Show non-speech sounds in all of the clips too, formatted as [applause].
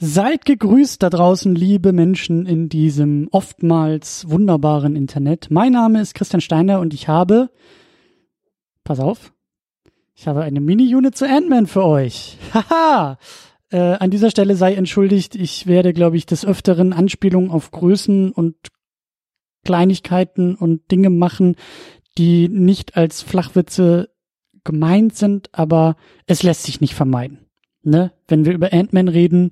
Seid gegrüßt da draußen, liebe Menschen in diesem oftmals wunderbaren Internet. Mein Name ist Christian Steiner und ich habe, pass auf, ich habe eine Mini-Unit zu Ant-Man für euch. [laughs] Haha! äh, an dieser Stelle sei entschuldigt, ich werde, glaube ich, des Öfteren Anspielungen auf Größen und Kleinigkeiten und Dinge machen, die nicht als Flachwitze gemeint sind, aber es lässt sich nicht vermeiden ne, wenn wir über Ant-Man reden,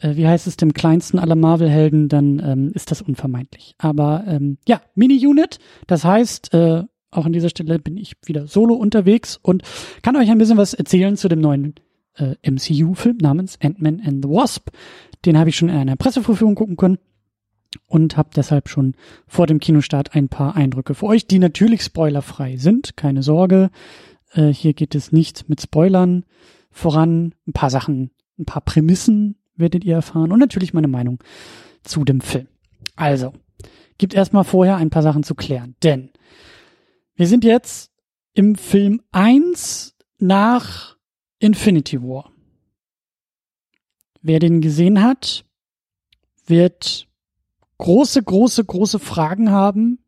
äh, wie heißt es, dem kleinsten aller Marvel-Helden, dann ähm, ist das unvermeidlich. Aber ähm, ja, Mini-Unit, das heißt, äh, auch an dieser Stelle bin ich wieder solo unterwegs und kann euch ein bisschen was erzählen zu dem neuen äh, MCU-Film namens Ant-Man and the Wasp. Den habe ich schon in einer Pressevorführung gucken können und habe deshalb schon vor dem Kinostart ein paar Eindrücke für euch, die natürlich spoilerfrei sind. Keine Sorge, äh, hier geht es nicht mit Spoilern voran. Ein paar Sachen, ein paar Prämissen werdet ihr erfahren und natürlich meine Meinung zu dem Film. Also, gibt erstmal vorher ein paar Sachen zu klären, denn wir sind jetzt im Film 1 nach Infinity War. Wer den gesehen hat, wird große, große, große Fragen haben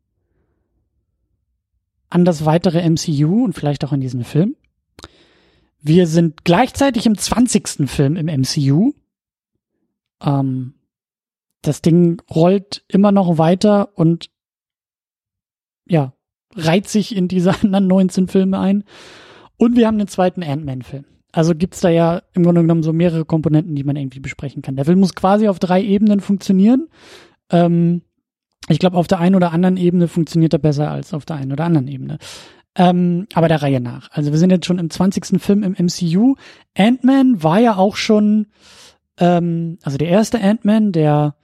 an das weitere MCU und vielleicht auch an diesen Film. Wir sind gleichzeitig im 20. Film im MCU. Ähm, das Ding rollt immer noch weiter und ja, reiht sich in diese [laughs] anderen 19 Filme ein. Und wir haben den zweiten Ant-Man-Film. Also gibt's da ja im Grunde genommen so mehrere Komponenten, die man irgendwie besprechen kann. Der Film muss quasi auf drei Ebenen funktionieren. Ähm, ich glaube, auf der einen oder anderen Ebene funktioniert er besser als auf der einen oder anderen Ebene. Ähm, aber der Reihe nach. Also wir sind jetzt schon im 20. Film im MCU. Ant-Man war ja auch schon, ähm, also der erste Ant-Man, der,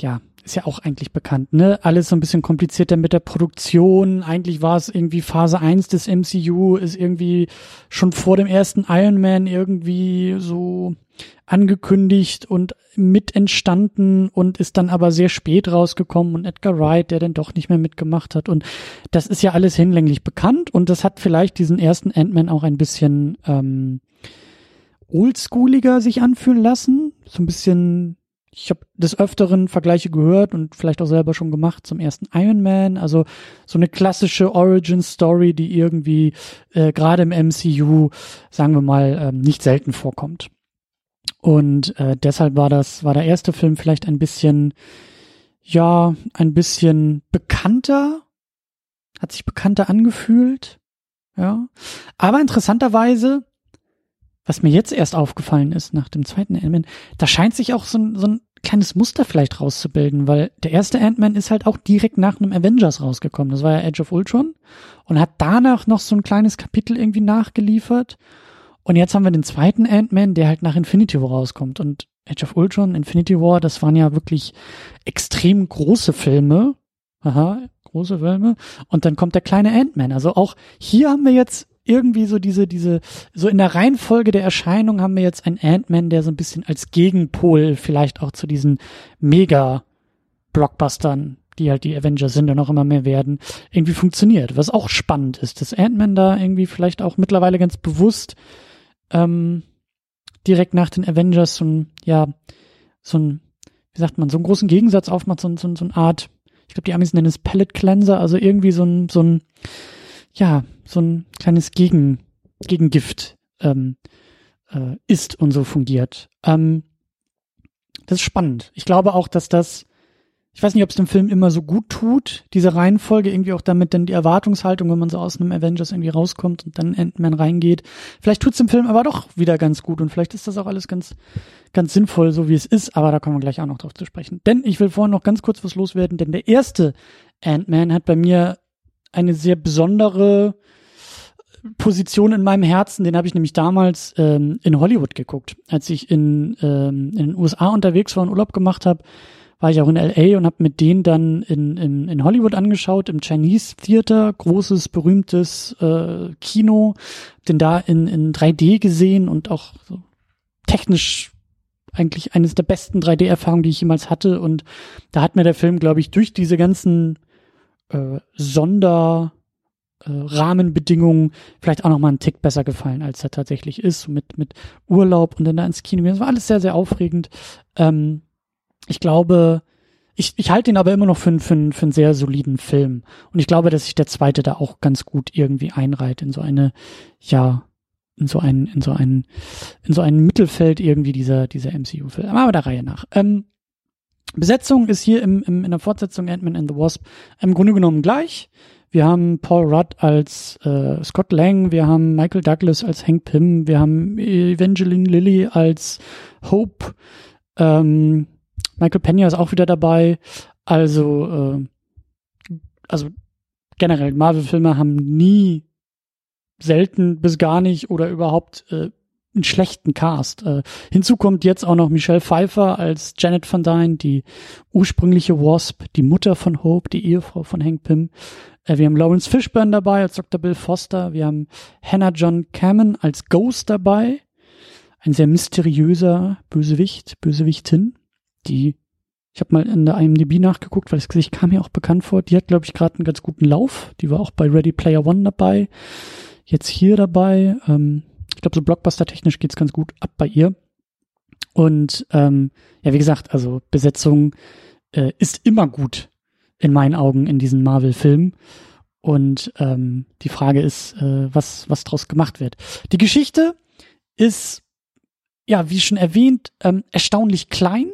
ja, ist ja auch eigentlich bekannt, ne? Alles so ein bisschen komplizierter mit der Produktion. Eigentlich war es irgendwie Phase 1 des MCU, ist irgendwie schon vor dem ersten Iron Man irgendwie so angekündigt und mit entstanden und ist dann aber sehr spät rausgekommen und Edgar Wright, der dann doch nicht mehr mitgemacht hat und das ist ja alles hinlänglich bekannt und das hat vielleicht diesen ersten Ant-Man auch ein bisschen ähm, oldschooliger sich anfühlen lassen, so ein bisschen ich habe des Öfteren Vergleiche gehört und vielleicht auch selber schon gemacht zum ersten Iron Man. Also so eine klassische Origin-Story, die irgendwie äh, gerade im MCU, sagen wir mal, ähm, nicht selten vorkommt. Und äh, deshalb war das, war der erste Film vielleicht ein bisschen, ja, ein bisschen bekannter, hat sich bekannter angefühlt, ja. Aber interessanterweise, was mir jetzt erst aufgefallen ist nach dem zweiten Ant-Man, da scheint sich auch so ein, so ein kleines Muster vielleicht rauszubilden, weil der erste Ant-Man ist halt auch direkt nach einem Avengers rausgekommen. Das war ja Edge of Ultron und hat danach noch so ein kleines Kapitel irgendwie nachgeliefert. Und jetzt haben wir den zweiten Ant-Man, der halt nach Infinity War rauskommt. Und Age of Ultron, Infinity War, das waren ja wirklich extrem große Filme. Aha, große Filme. Und dann kommt der kleine Ant-Man. Also auch hier haben wir jetzt irgendwie so diese, diese, so in der Reihenfolge der Erscheinung haben wir jetzt einen Ant-Man, der so ein bisschen als Gegenpol vielleicht auch zu diesen Mega-Blockbustern, die halt die Avengers sind und auch immer mehr werden, irgendwie funktioniert. Was auch spannend ist, dass Ant-Man da irgendwie vielleicht auch mittlerweile ganz bewusst ähm, direkt nach den Avengers so ein, ja, so ein, wie sagt man, so einen großen Gegensatz aufmacht, so, so, so eine Art, ich glaube, die Amis nennen es Pellet Cleanser, also irgendwie so ein, so ein, ja, so ein kleines Gegen, Gegengift ähm, äh, ist und so fungiert. Ähm, das ist spannend. Ich glaube auch, dass das ich weiß nicht, ob es dem Film immer so gut tut, diese Reihenfolge, irgendwie auch damit dann die Erwartungshaltung, wenn man so aus einem Avengers irgendwie rauskommt und dann Ant-Man reingeht. Vielleicht tut's dem Film aber doch wieder ganz gut und vielleicht ist das auch alles ganz, ganz sinnvoll, so wie es ist, aber da kommen wir gleich auch noch drauf zu sprechen. Denn ich will vorhin noch ganz kurz was loswerden, denn der erste Ant-Man hat bei mir eine sehr besondere Position in meinem Herzen, den habe ich nämlich damals ähm, in Hollywood geguckt, als ich in, ähm, in den USA unterwegs war und Urlaub gemacht habe war ich auch in LA und habe mit denen dann in, in, in Hollywood angeschaut, im Chinese Theater, großes, berühmtes äh, Kino, den da in, in 3D gesehen und auch so technisch eigentlich eines der besten 3D-Erfahrungen, die ich jemals hatte. Und da hat mir der Film, glaube ich, durch diese ganzen äh, Sonder äh, Rahmenbedingungen vielleicht auch noch mal einen Tick besser gefallen, als er tatsächlich ist, mit, mit Urlaub und dann da ins Kino. Das war alles sehr, sehr aufregend. Ähm, ich glaube, ich, ich halte ihn aber immer noch für, für, für einen sehr soliden Film. Und ich glaube, dass sich der zweite da auch ganz gut irgendwie einreiht in so eine, ja, in so ein, in so ein, in so ein Mittelfeld irgendwie dieser, dieser MCU-Film. Aber der Reihe nach. Ähm, Besetzung ist hier im, im, in der Fortsetzung Ant-Man and the Wasp im Grunde genommen gleich. Wir haben Paul Rudd als äh, Scott Lang, wir haben Michael Douglas als Hank Pym, wir haben Evangeline Lilly als Hope, ähm, Michael Pena ist auch wieder dabei. Also, äh, also generell, Marvel-Filme haben nie selten bis gar nicht oder überhaupt äh, einen schlechten Cast. Äh, hinzu kommt jetzt auch noch Michelle Pfeiffer als Janet Van Dyne, die ursprüngliche Wasp, die Mutter von Hope, die Ehefrau von Hank Pym. Äh, wir haben Lawrence Fishburne dabei als Dr. Bill Foster. Wir haben Hannah John Cameron als Ghost dabei. Ein sehr mysteriöser Bösewicht, Bösewichtin die, ich habe mal in der IMDb nachgeguckt, weil das Gesicht kam mir auch bekannt vor, die hat, glaube ich, gerade einen ganz guten Lauf. Die war auch bei Ready Player One dabei, jetzt hier dabei. Ähm, ich glaube, so Blockbuster-technisch geht's ganz gut ab bei ihr. Und ähm, ja, wie gesagt, also Besetzung äh, ist immer gut in meinen Augen in diesen Marvel-Filmen. Und ähm, die Frage ist, äh, was, was draus gemacht wird. Die Geschichte ist, ja, wie schon erwähnt, ähm, erstaunlich klein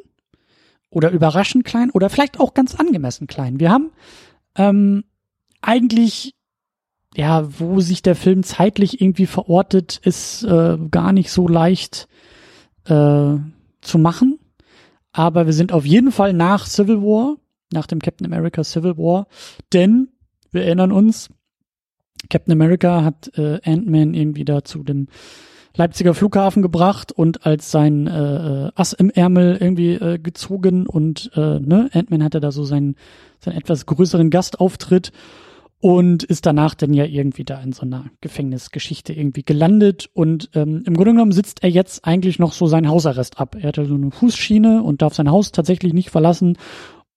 oder überraschend klein oder vielleicht auch ganz angemessen klein. Wir haben ähm, eigentlich ja, wo sich der Film zeitlich irgendwie verortet, ist äh, gar nicht so leicht äh, zu machen. Aber wir sind auf jeden Fall nach Civil War, nach dem Captain America Civil War, denn wir erinnern uns, Captain America hat äh, Ant-Man irgendwie da zu dem Leipziger Flughafen gebracht und als sein äh, äh, Ass im Ärmel irgendwie äh, gezogen und äh, ne, Ant-Man hatte da so seinen, seinen etwas größeren Gastauftritt und ist danach dann ja irgendwie da in so einer Gefängnisgeschichte irgendwie gelandet und ähm, im Grunde genommen sitzt er jetzt eigentlich noch so seinen Hausarrest ab. Er hatte so eine Fußschiene und darf sein Haus tatsächlich nicht verlassen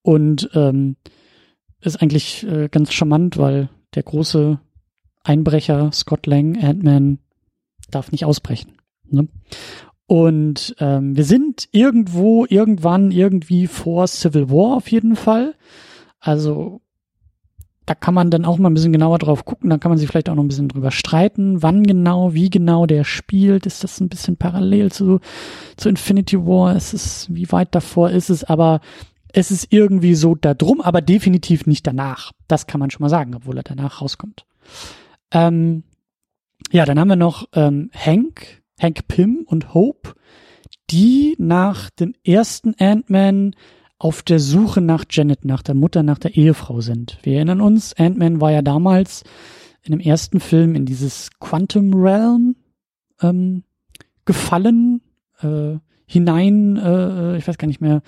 und ähm, ist eigentlich äh, ganz charmant, weil der große Einbrecher Scott Lang, Ant-Man, darf nicht ausbrechen. Ne? Und ähm, wir sind irgendwo, irgendwann, irgendwie vor Civil War auf jeden Fall. Also da kann man dann auch mal ein bisschen genauer drauf gucken. Da kann man sich vielleicht auch noch ein bisschen drüber streiten, wann genau, wie genau der spielt. Ist das ein bisschen parallel zu, zu Infinity War? Ist es, wie weit davor ist es? Aber es ist irgendwie so da drum, aber definitiv nicht danach. Das kann man schon mal sagen, obwohl er danach rauskommt. Ähm, ja, dann haben wir noch ähm, Hank, Hank Pym und Hope, die nach dem ersten Ant-Man auf der Suche nach Janet, nach der Mutter, nach der Ehefrau sind. Wir erinnern uns, Ant-Man war ja damals in dem ersten Film in dieses Quantum Realm ähm, gefallen, äh, hinein, äh, ich weiß gar nicht mehr,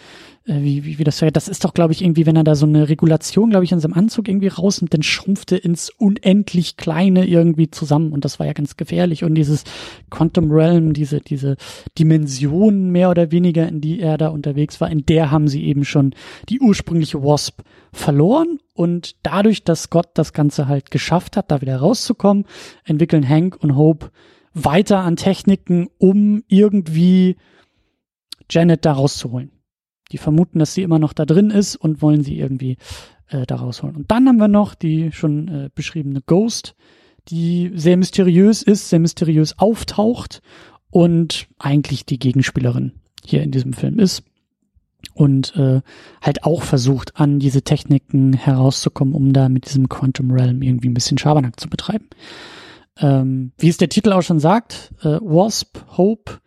äh, wie, wie, wie das wäre. Das ist doch, glaube ich, irgendwie, wenn er da so eine Regulation, glaube ich, in seinem Anzug irgendwie rausnimmt, dann schrumpft er ins unendlich Kleine irgendwie zusammen. Und das war ja ganz gefährlich. Und dieses Quantum Realm, diese, diese Dimension mehr oder weniger, in die er da unterwegs war, in der haben sie eben schon die ursprüngliche Wasp verloren. Und dadurch, dass Gott das Ganze halt geschafft hat, da wieder rauszukommen, entwickeln Hank und Hope weiter an Techniken, um irgendwie Janet da rauszuholen. Die vermuten, dass sie immer noch da drin ist und wollen sie irgendwie äh, da rausholen. Und dann haben wir noch die schon äh, beschriebene Ghost, die sehr mysteriös ist, sehr mysteriös auftaucht und eigentlich die Gegenspielerin hier in diesem Film ist und äh, halt auch versucht, an diese Techniken herauszukommen, um da mit diesem Quantum Realm irgendwie ein bisschen Schabernack zu betreiben. Ähm, wie es der Titel auch schon sagt, äh, Wasp, Hope,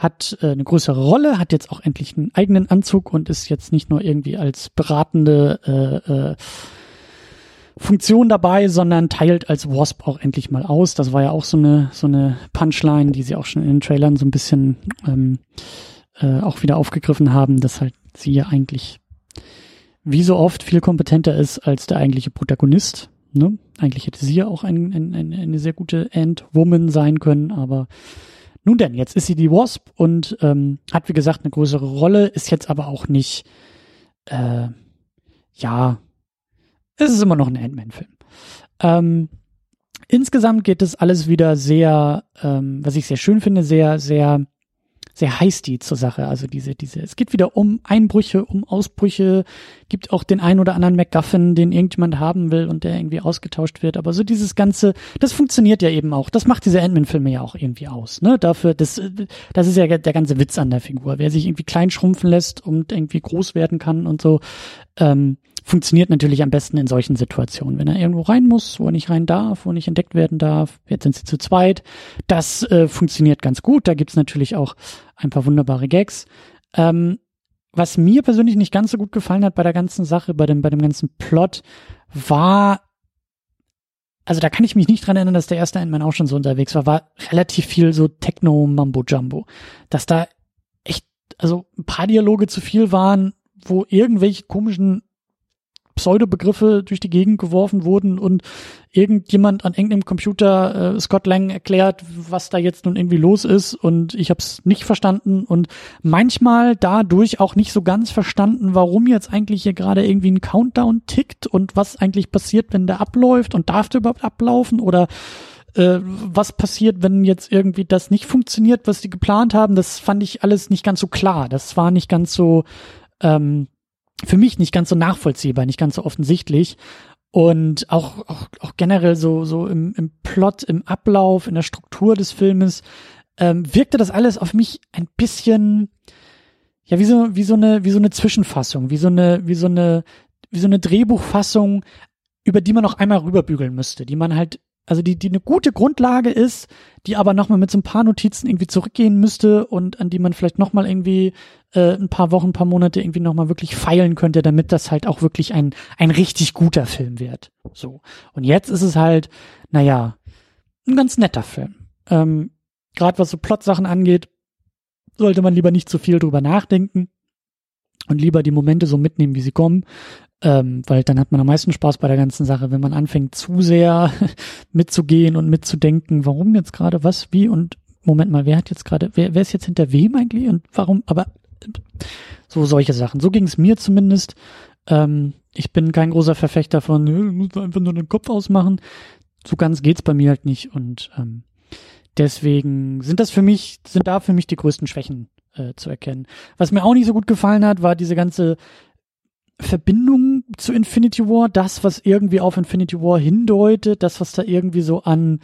hat äh, eine größere Rolle, hat jetzt auch endlich einen eigenen Anzug und ist jetzt nicht nur irgendwie als beratende äh, äh, Funktion dabei, sondern teilt als Wasp auch endlich mal aus. Das war ja auch so eine so eine Punchline, die sie auch schon in den Trailern so ein bisschen ähm, äh, auch wieder aufgegriffen haben, dass halt sie ja eigentlich wie so oft viel kompetenter ist als der eigentliche Protagonist. Ne? Eigentlich hätte sie ja auch ein, ein, ein, eine sehr gute Ant-Woman sein können, aber nun denn, jetzt ist sie die Wasp und ähm, hat, wie gesagt, eine größere Rolle, ist jetzt aber auch nicht, äh, ja, es ist immer noch ein Ant-Man-Film. Ähm, insgesamt geht es alles wieder sehr, ähm, was ich sehr schön finde, sehr, sehr sehr heiß die zur Sache. Also diese, diese, es geht wieder um Einbrüche, um Ausbrüche, gibt auch den ein oder anderen MacGuffin, den irgendjemand haben will und der irgendwie ausgetauscht wird. Aber so dieses Ganze, das funktioniert ja eben auch. Das macht diese Ant-Man-Filme ja auch irgendwie aus. Ne? Dafür, das, das ist ja der ganze Witz an der Figur. Wer sich irgendwie klein schrumpfen lässt und irgendwie groß werden kann und so, ähm, funktioniert natürlich am besten in solchen Situationen. Wenn er irgendwo rein muss, wo er nicht rein darf, wo er nicht entdeckt werden darf, jetzt sind sie zu zweit, das äh, funktioniert ganz gut. Da gibt's natürlich auch ein paar wunderbare Gags. Ähm, was mir persönlich nicht ganz so gut gefallen hat bei der ganzen Sache, bei dem, bei dem ganzen Plot, war, also da kann ich mich nicht dran erinnern, dass der erste Ant-Man auch schon so unterwegs war, war relativ viel so Techno-Mambo-Jumbo. Dass da echt, also ein paar Dialoge zu viel waren, wo irgendwelche komischen Pseudobegriffe durch die Gegend geworfen wurden und irgendjemand an irgendeinem Computer äh, Scott Lang erklärt, was da jetzt nun irgendwie los ist und ich habe es nicht verstanden und manchmal dadurch auch nicht so ganz verstanden, warum jetzt eigentlich hier gerade irgendwie ein Countdown tickt und was eigentlich passiert, wenn der abläuft und darf der überhaupt ablaufen oder äh, was passiert, wenn jetzt irgendwie das nicht funktioniert, was die geplant haben, das fand ich alles nicht ganz so klar. Das war nicht ganz so ähm, für mich nicht ganz so nachvollziehbar, nicht ganz so offensichtlich. Und auch, auch, auch generell so, so im, im Plot, im Ablauf, in der Struktur des Filmes, ähm, wirkte das alles auf mich ein bisschen, ja, wie so, wie so eine, wie so eine Zwischenfassung, wie so eine, wie so eine, wie so eine Drehbuchfassung, über die man noch einmal rüberbügeln müsste, die man halt also die, die eine gute Grundlage ist, die aber nochmal mit so ein paar Notizen irgendwie zurückgehen müsste und an die man vielleicht nochmal irgendwie äh, ein paar Wochen, ein paar Monate irgendwie nochmal wirklich feilen könnte, damit das halt auch wirklich ein, ein richtig guter Film wird. So. Und jetzt ist es halt, naja, ein ganz netter Film. Ähm, Gerade was so Plotsachen angeht, sollte man lieber nicht zu viel drüber nachdenken und lieber die Momente so mitnehmen, wie sie kommen ähm, weil dann hat man am meisten Spaß bei der ganzen Sache, wenn man anfängt zu sehr [laughs] mitzugehen und mitzudenken, warum jetzt gerade was, wie und Moment mal, wer hat jetzt gerade, wer, wer ist jetzt hinter wem eigentlich und warum, aber so solche Sachen. So ging es mir zumindest. Ähm, ich bin kein großer Verfechter von, muss einfach nur den Kopf ausmachen. So ganz geht's bei mir halt nicht und ähm, deswegen sind das für mich, sind da für mich die größten Schwächen äh, zu erkennen. Was mir auch nicht so gut gefallen hat, war diese ganze Verbindung zu Infinity War, das, was irgendwie auf Infinity War hindeutet, das, was da irgendwie so an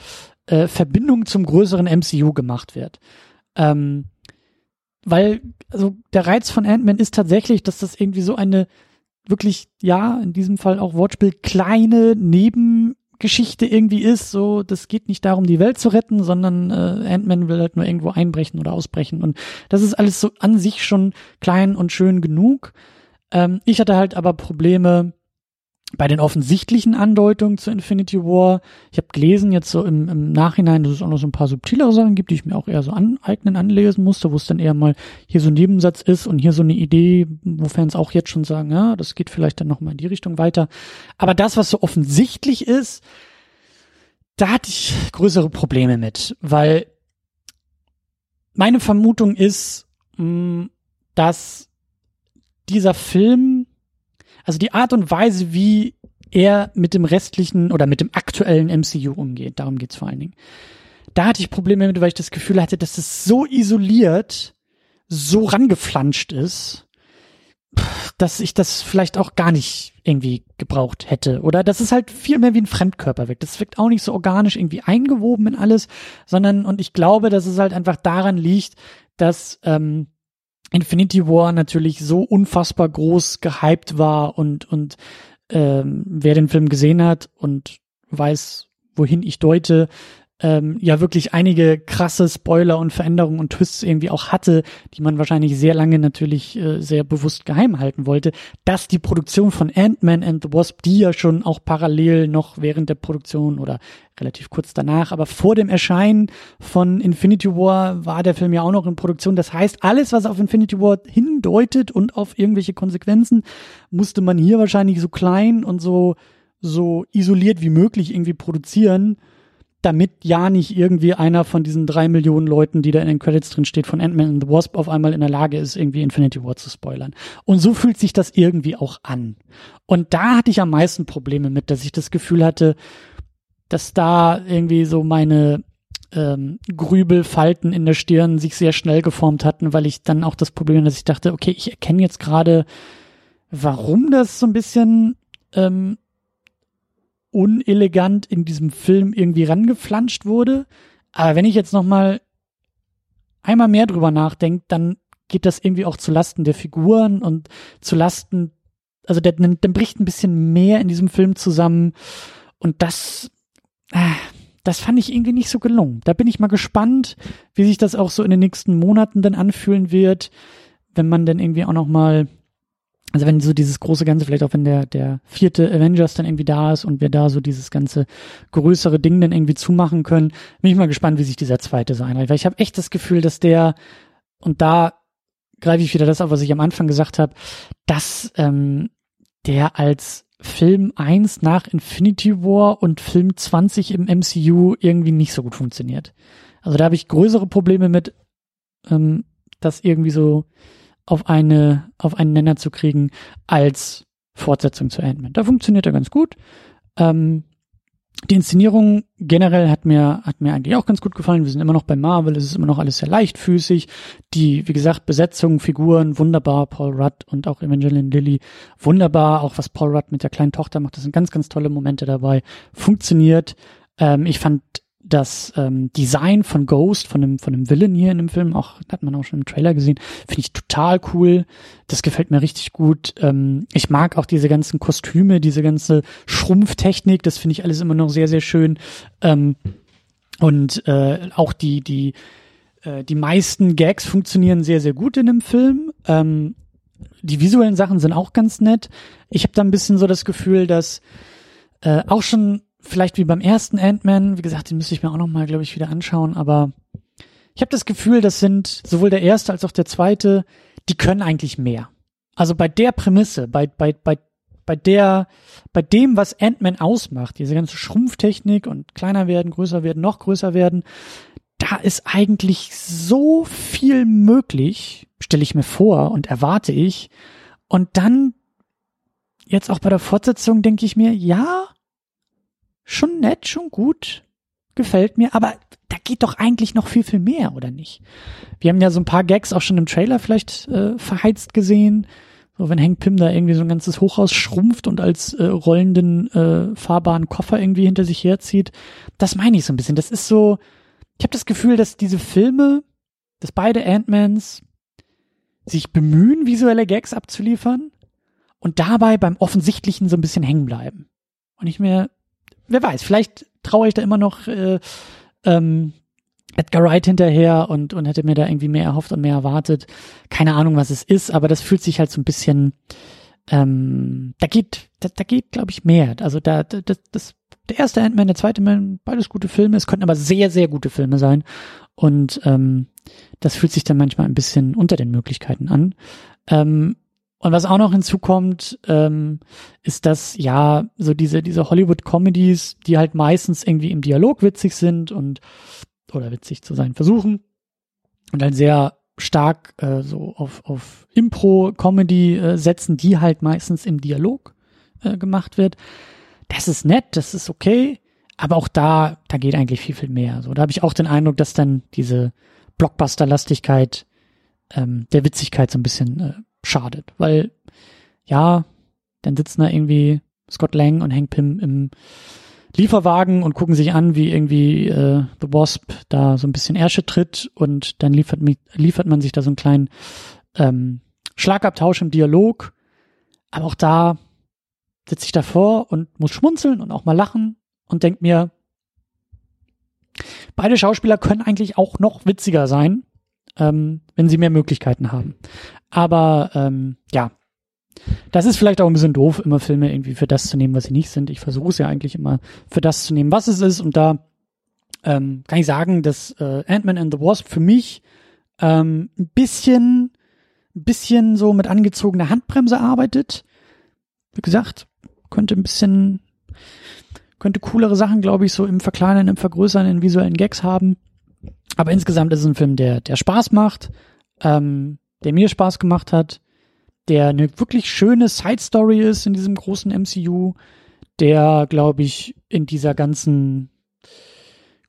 äh, Verbindung zum größeren MCU gemacht wird. Ähm, weil, also der Reiz von Ant-Man ist tatsächlich, dass das irgendwie so eine wirklich, ja, in diesem Fall auch Wortspiel, kleine Nebengeschichte irgendwie ist. So, das geht nicht darum, die Welt zu retten, sondern äh, Ant-Man will halt nur irgendwo einbrechen oder ausbrechen. Und das ist alles so an sich schon klein und schön genug. Ähm, ich hatte halt aber Probleme bei den offensichtlichen Andeutungen zu Infinity War. Ich habe gelesen jetzt so im, im Nachhinein, dass es auch noch so ein paar subtilere Sachen gibt, die ich mir auch eher so aneignen, anlesen musste, wo es dann eher mal hier so ein Nebensatz ist und hier so eine Idee, wo Fans auch jetzt schon sagen, ja, das geht vielleicht dann nochmal in die Richtung weiter. Aber das, was so offensichtlich ist, da hatte ich größere Probleme mit, weil meine Vermutung ist, mh, dass dieser Film, also die Art und Weise, wie er mit dem restlichen oder mit dem aktuellen MCU umgeht, darum geht's vor allen Dingen. Da hatte ich Probleme mit, weil ich das Gefühl hatte, dass es so isoliert, so rangeflanscht ist, dass ich das vielleicht auch gar nicht irgendwie gebraucht hätte. Oder dass es halt viel mehr wie ein Fremdkörper wirkt. Das wirkt auch nicht so organisch irgendwie eingewoben in alles, sondern, und ich glaube, dass es halt einfach daran liegt, dass ähm, Infinity War natürlich so unfassbar groß gehypt war und, und ähm, wer den Film gesehen hat und weiß, wohin ich deute, ähm, ja wirklich einige krasse Spoiler und Veränderungen und Twists irgendwie auch hatte, die man wahrscheinlich sehr lange natürlich äh, sehr bewusst geheim halten wollte, dass die Produktion von Ant-Man and the Wasp, die ja schon auch parallel noch während der Produktion oder relativ kurz danach, aber vor dem Erscheinen von Infinity War war der Film ja auch noch in Produktion. Das heißt, alles, was auf Infinity War hindeutet und auf irgendwelche Konsequenzen, musste man hier wahrscheinlich so klein und so so isoliert wie möglich irgendwie produzieren damit ja nicht irgendwie einer von diesen drei Millionen Leuten, die da in den Credits drin steht, von Ant-Man and the Wasp auf einmal in der Lage ist, irgendwie Infinity War zu spoilern. Und so fühlt sich das irgendwie auch an. Und da hatte ich am meisten Probleme mit, dass ich das Gefühl hatte, dass da irgendwie so meine ähm, Grübelfalten in der Stirn sich sehr schnell geformt hatten, weil ich dann auch das Problem, dass ich dachte, okay, ich erkenne jetzt gerade, warum das so ein bisschen ähm, unelegant in diesem Film irgendwie rangeflanscht wurde. Aber wenn ich jetzt noch mal einmal mehr drüber nachdenke, dann geht das irgendwie auch zu Lasten der Figuren und zu Lasten, also der, der bricht ein bisschen mehr in diesem Film zusammen und das, äh, das fand ich irgendwie nicht so gelungen. Da bin ich mal gespannt, wie sich das auch so in den nächsten Monaten dann anfühlen wird, wenn man dann irgendwie auch noch mal also wenn so dieses große Ganze, vielleicht auch wenn der, der vierte Avengers dann irgendwie da ist und wir da so dieses ganze größere Ding dann irgendwie zumachen können, bin ich mal gespannt, wie sich dieser zweite so einreiht. Weil ich habe echt das Gefühl, dass der, und da greife ich wieder das auf, was ich am Anfang gesagt habe, dass ähm, der als Film 1 nach Infinity War und Film 20 im MCU irgendwie nicht so gut funktioniert. Also da habe ich größere Probleme mit, ähm, das irgendwie so auf eine, auf einen Nenner zu kriegen als Fortsetzung zu Ant-Man. Da funktioniert er ganz gut. Ähm, die Inszenierung generell hat mir, hat mir eigentlich auch ganz gut gefallen. Wir sind immer noch bei Marvel, es ist immer noch alles sehr leichtfüßig. Die, wie gesagt, Besetzung, Figuren, wunderbar. Paul Rudd und auch Evangeline Lilly, wunderbar. Auch was Paul Rudd mit der kleinen Tochter macht, das sind ganz, ganz tolle Momente dabei. Funktioniert. Ähm, ich fand das ähm, Design von Ghost, von dem, von dem Villain hier in dem Film, auch hat man auch schon im Trailer gesehen, finde ich total cool. Das gefällt mir richtig gut. Ähm, ich mag auch diese ganzen Kostüme, diese ganze Schrumpftechnik, das finde ich alles immer noch sehr, sehr schön. Ähm, und äh, auch die, die, äh, die meisten Gags funktionieren sehr, sehr gut in dem Film. Ähm, die visuellen Sachen sind auch ganz nett. Ich habe da ein bisschen so das Gefühl, dass äh, auch schon vielleicht wie beim ersten Ant-Man, wie gesagt, den müsste ich mir auch noch mal, glaube ich, wieder anschauen, aber ich habe das Gefühl, das sind sowohl der erste als auch der zweite, die können eigentlich mehr. Also bei der Prämisse, bei, bei, bei, bei der, bei dem, was Ant-Man ausmacht, diese ganze Schrumpftechnik und kleiner werden, größer werden, noch größer werden, da ist eigentlich so viel möglich, stelle ich mir vor und erwarte ich. Und dann, jetzt auch bei der Fortsetzung, denke ich mir, ja, schon nett, schon gut, gefällt mir, aber da geht doch eigentlich noch viel, viel mehr, oder nicht? Wir haben ja so ein paar Gags auch schon im Trailer vielleicht äh, verheizt gesehen. So, wenn Hank Pym da irgendwie so ein ganzes Hochhaus schrumpft und als äh, rollenden, äh, fahrbaren Koffer irgendwie hinter sich herzieht. Das meine ich so ein bisschen. Das ist so, ich habe das Gefühl, dass diese Filme, dass beide Ant-Mans sich bemühen, visuelle Gags abzuliefern und dabei beim Offensichtlichen so ein bisschen hängen bleiben. Und ich mir wer weiß, vielleicht traue ich da immer noch äh, ähm, Edgar Wright hinterher und, und hätte mir da irgendwie mehr erhofft und mehr erwartet. Keine Ahnung, was es ist, aber das fühlt sich halt so ein bisschen, ähm, da geht, da, da geht, glaube ich, mehr. Also da, das, das, der erste Ant-Man, der zweite Man, beides gute Filme. Es könnten aber sehr, sehr gute Filme sein. Und ähm, das fühlt sich dann manchmal ein bisschen unter den Möglichkeiten an. Ähm, und was auch noch hinzukommt, ähm, ist, dass ja so diese diese Hollywood-Comedies, die halt meistens irgendwie im Dialog witzig sind und oder witzig zu sein versuchen und halt sehr stark äh, so auf auf Impro-Comedy äh, setzen, die halt meistens im Dialog äh, gemacht wird. Das ist nett, das ist okay, aber auch da da geht eigentlich viel viel mehr. So da habe ich auch den Eindruck, dass dann diese Blockbuster-Lastigkeit ähm, der Witzigkeit so ein bisschen äh, schadet, weil ja, dann sitzen da irgendwie Scott Lang und Hank Pym im Lieferwagen und gucken sich an, wie irgendwie äh, The Wasp da so ein bisschen Ärsche tritt und dann liefert, liefert man sich da so einen kleinen ähm, Schlagabtausch im Dialog. Aber auch da sitze ich davor und muss schmunzeln und auch mal lachen und denke mir, beide Schauspieler können eigentlich auch noch witziger sein, ähm, wenn sie mehr Möglichkeiten haben. Aber ähm, ja, das ist vielleicht auch ein bisschen doof, immer Filme irgendwie für das zu nehmen, was sie nicht sind. Ich versuche es ja eigentlich immer für das zu nehmen, was es ist. Und da ähm, kann ich sagen, dass äh, Ant-Man and the Wasp für mich ähm, ein bisschen, ein bisschen so mit angezogener Handbremse arbeitet. Wie gesagt, könnte ein bisschen, könnte coolere Sachen, glaube ich, so im Verkleinern, im Vergrößern, in visuellen Gags haben. Aber insgesamt ist es ein Film, der, der Spaß macht, ähm, der mir Spaß gemacht hat, der eine wirklich schöne Side Story ist in diesem großen MCU, der, glaube ich, in dieser ganzen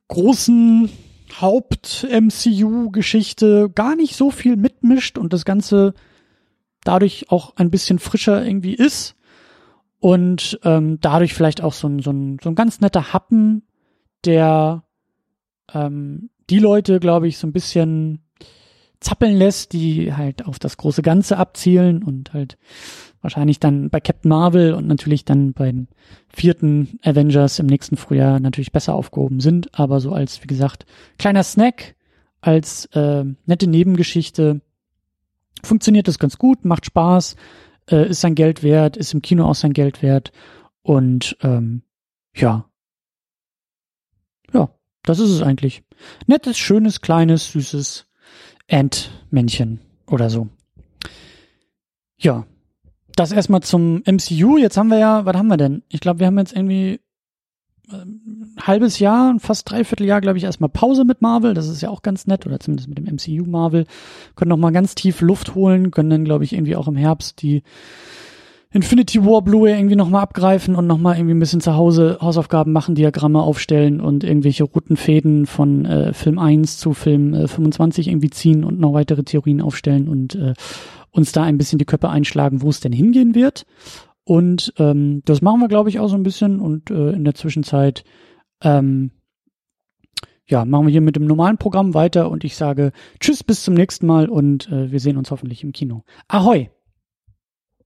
großen Haupt-MCU-Geschichte gar nicht so viel mitmischt und das Ganze dadurch auch ein bisschen frischer irgendwie ist und ähm, dadurch vielleicht auch so ein, so, ein, so ein ganz netter Happen, der ähm, die Leute, glaube ich, so ein bisschen zappeln lässt, die halt auf das große Ganze abzielen und halt wahrscheinlich dann bei Captain Marvel und natürlich dann beim vierten Avengers im nächsten Frühjahr natürlich besser aufgehoben sind, aber so als, wie gesagt, kleiner Snack, als äh, nette Nebengeschichte funktioniert das ganz gut, macht Spaß, äh, ist sein Geld wert, ist im Kino auch sein Geld wert und ähm, ja. Ja, das ist es eigentlich. Nettes, schönes, kleines, süßes Ant-Männchen oder so. Ja, das erstmal zum MCU. Jetzt haben wir ja, was haben wir denn? Ich glaube, wir haben jetzt irgendwie ein ähm, halbes Jahr, fast dreiviertel Jahr, glaube ich, erstmal Pause mit Marvel. Das ist ja auch ganz nett, oder zumindest mit dem MCU Marvel. Können noch mal ganz tief Luft holen, können dann, glaube ich, irgendwie auch im Herbst die Infinity War Blu-ray irgendwie nochmal abgreifen und nochmal irgendwie ein bisschen zu Hause Hausaufgaben machen, Diagramme aufstellen und irgendwelche Routenfäden von äh, Film 1 zu Film äh, 25 irgendwie ziehen und noch weitere Theorien aufstellen und äh, uns da ein bisschen die Köpfe einschlagen, wo es denn hingehen wird. Und ähm, das machen wir, glaube ich, auch so ein bisschen. Und äh, in der Zwischenzeit ähm, ja, machen wir hier mit dem normalen Programm weiter und ich sage Tschüss, bis zum nächsten Mal und äh, wir sehen uns hoffentlich im Kino. Ahoi!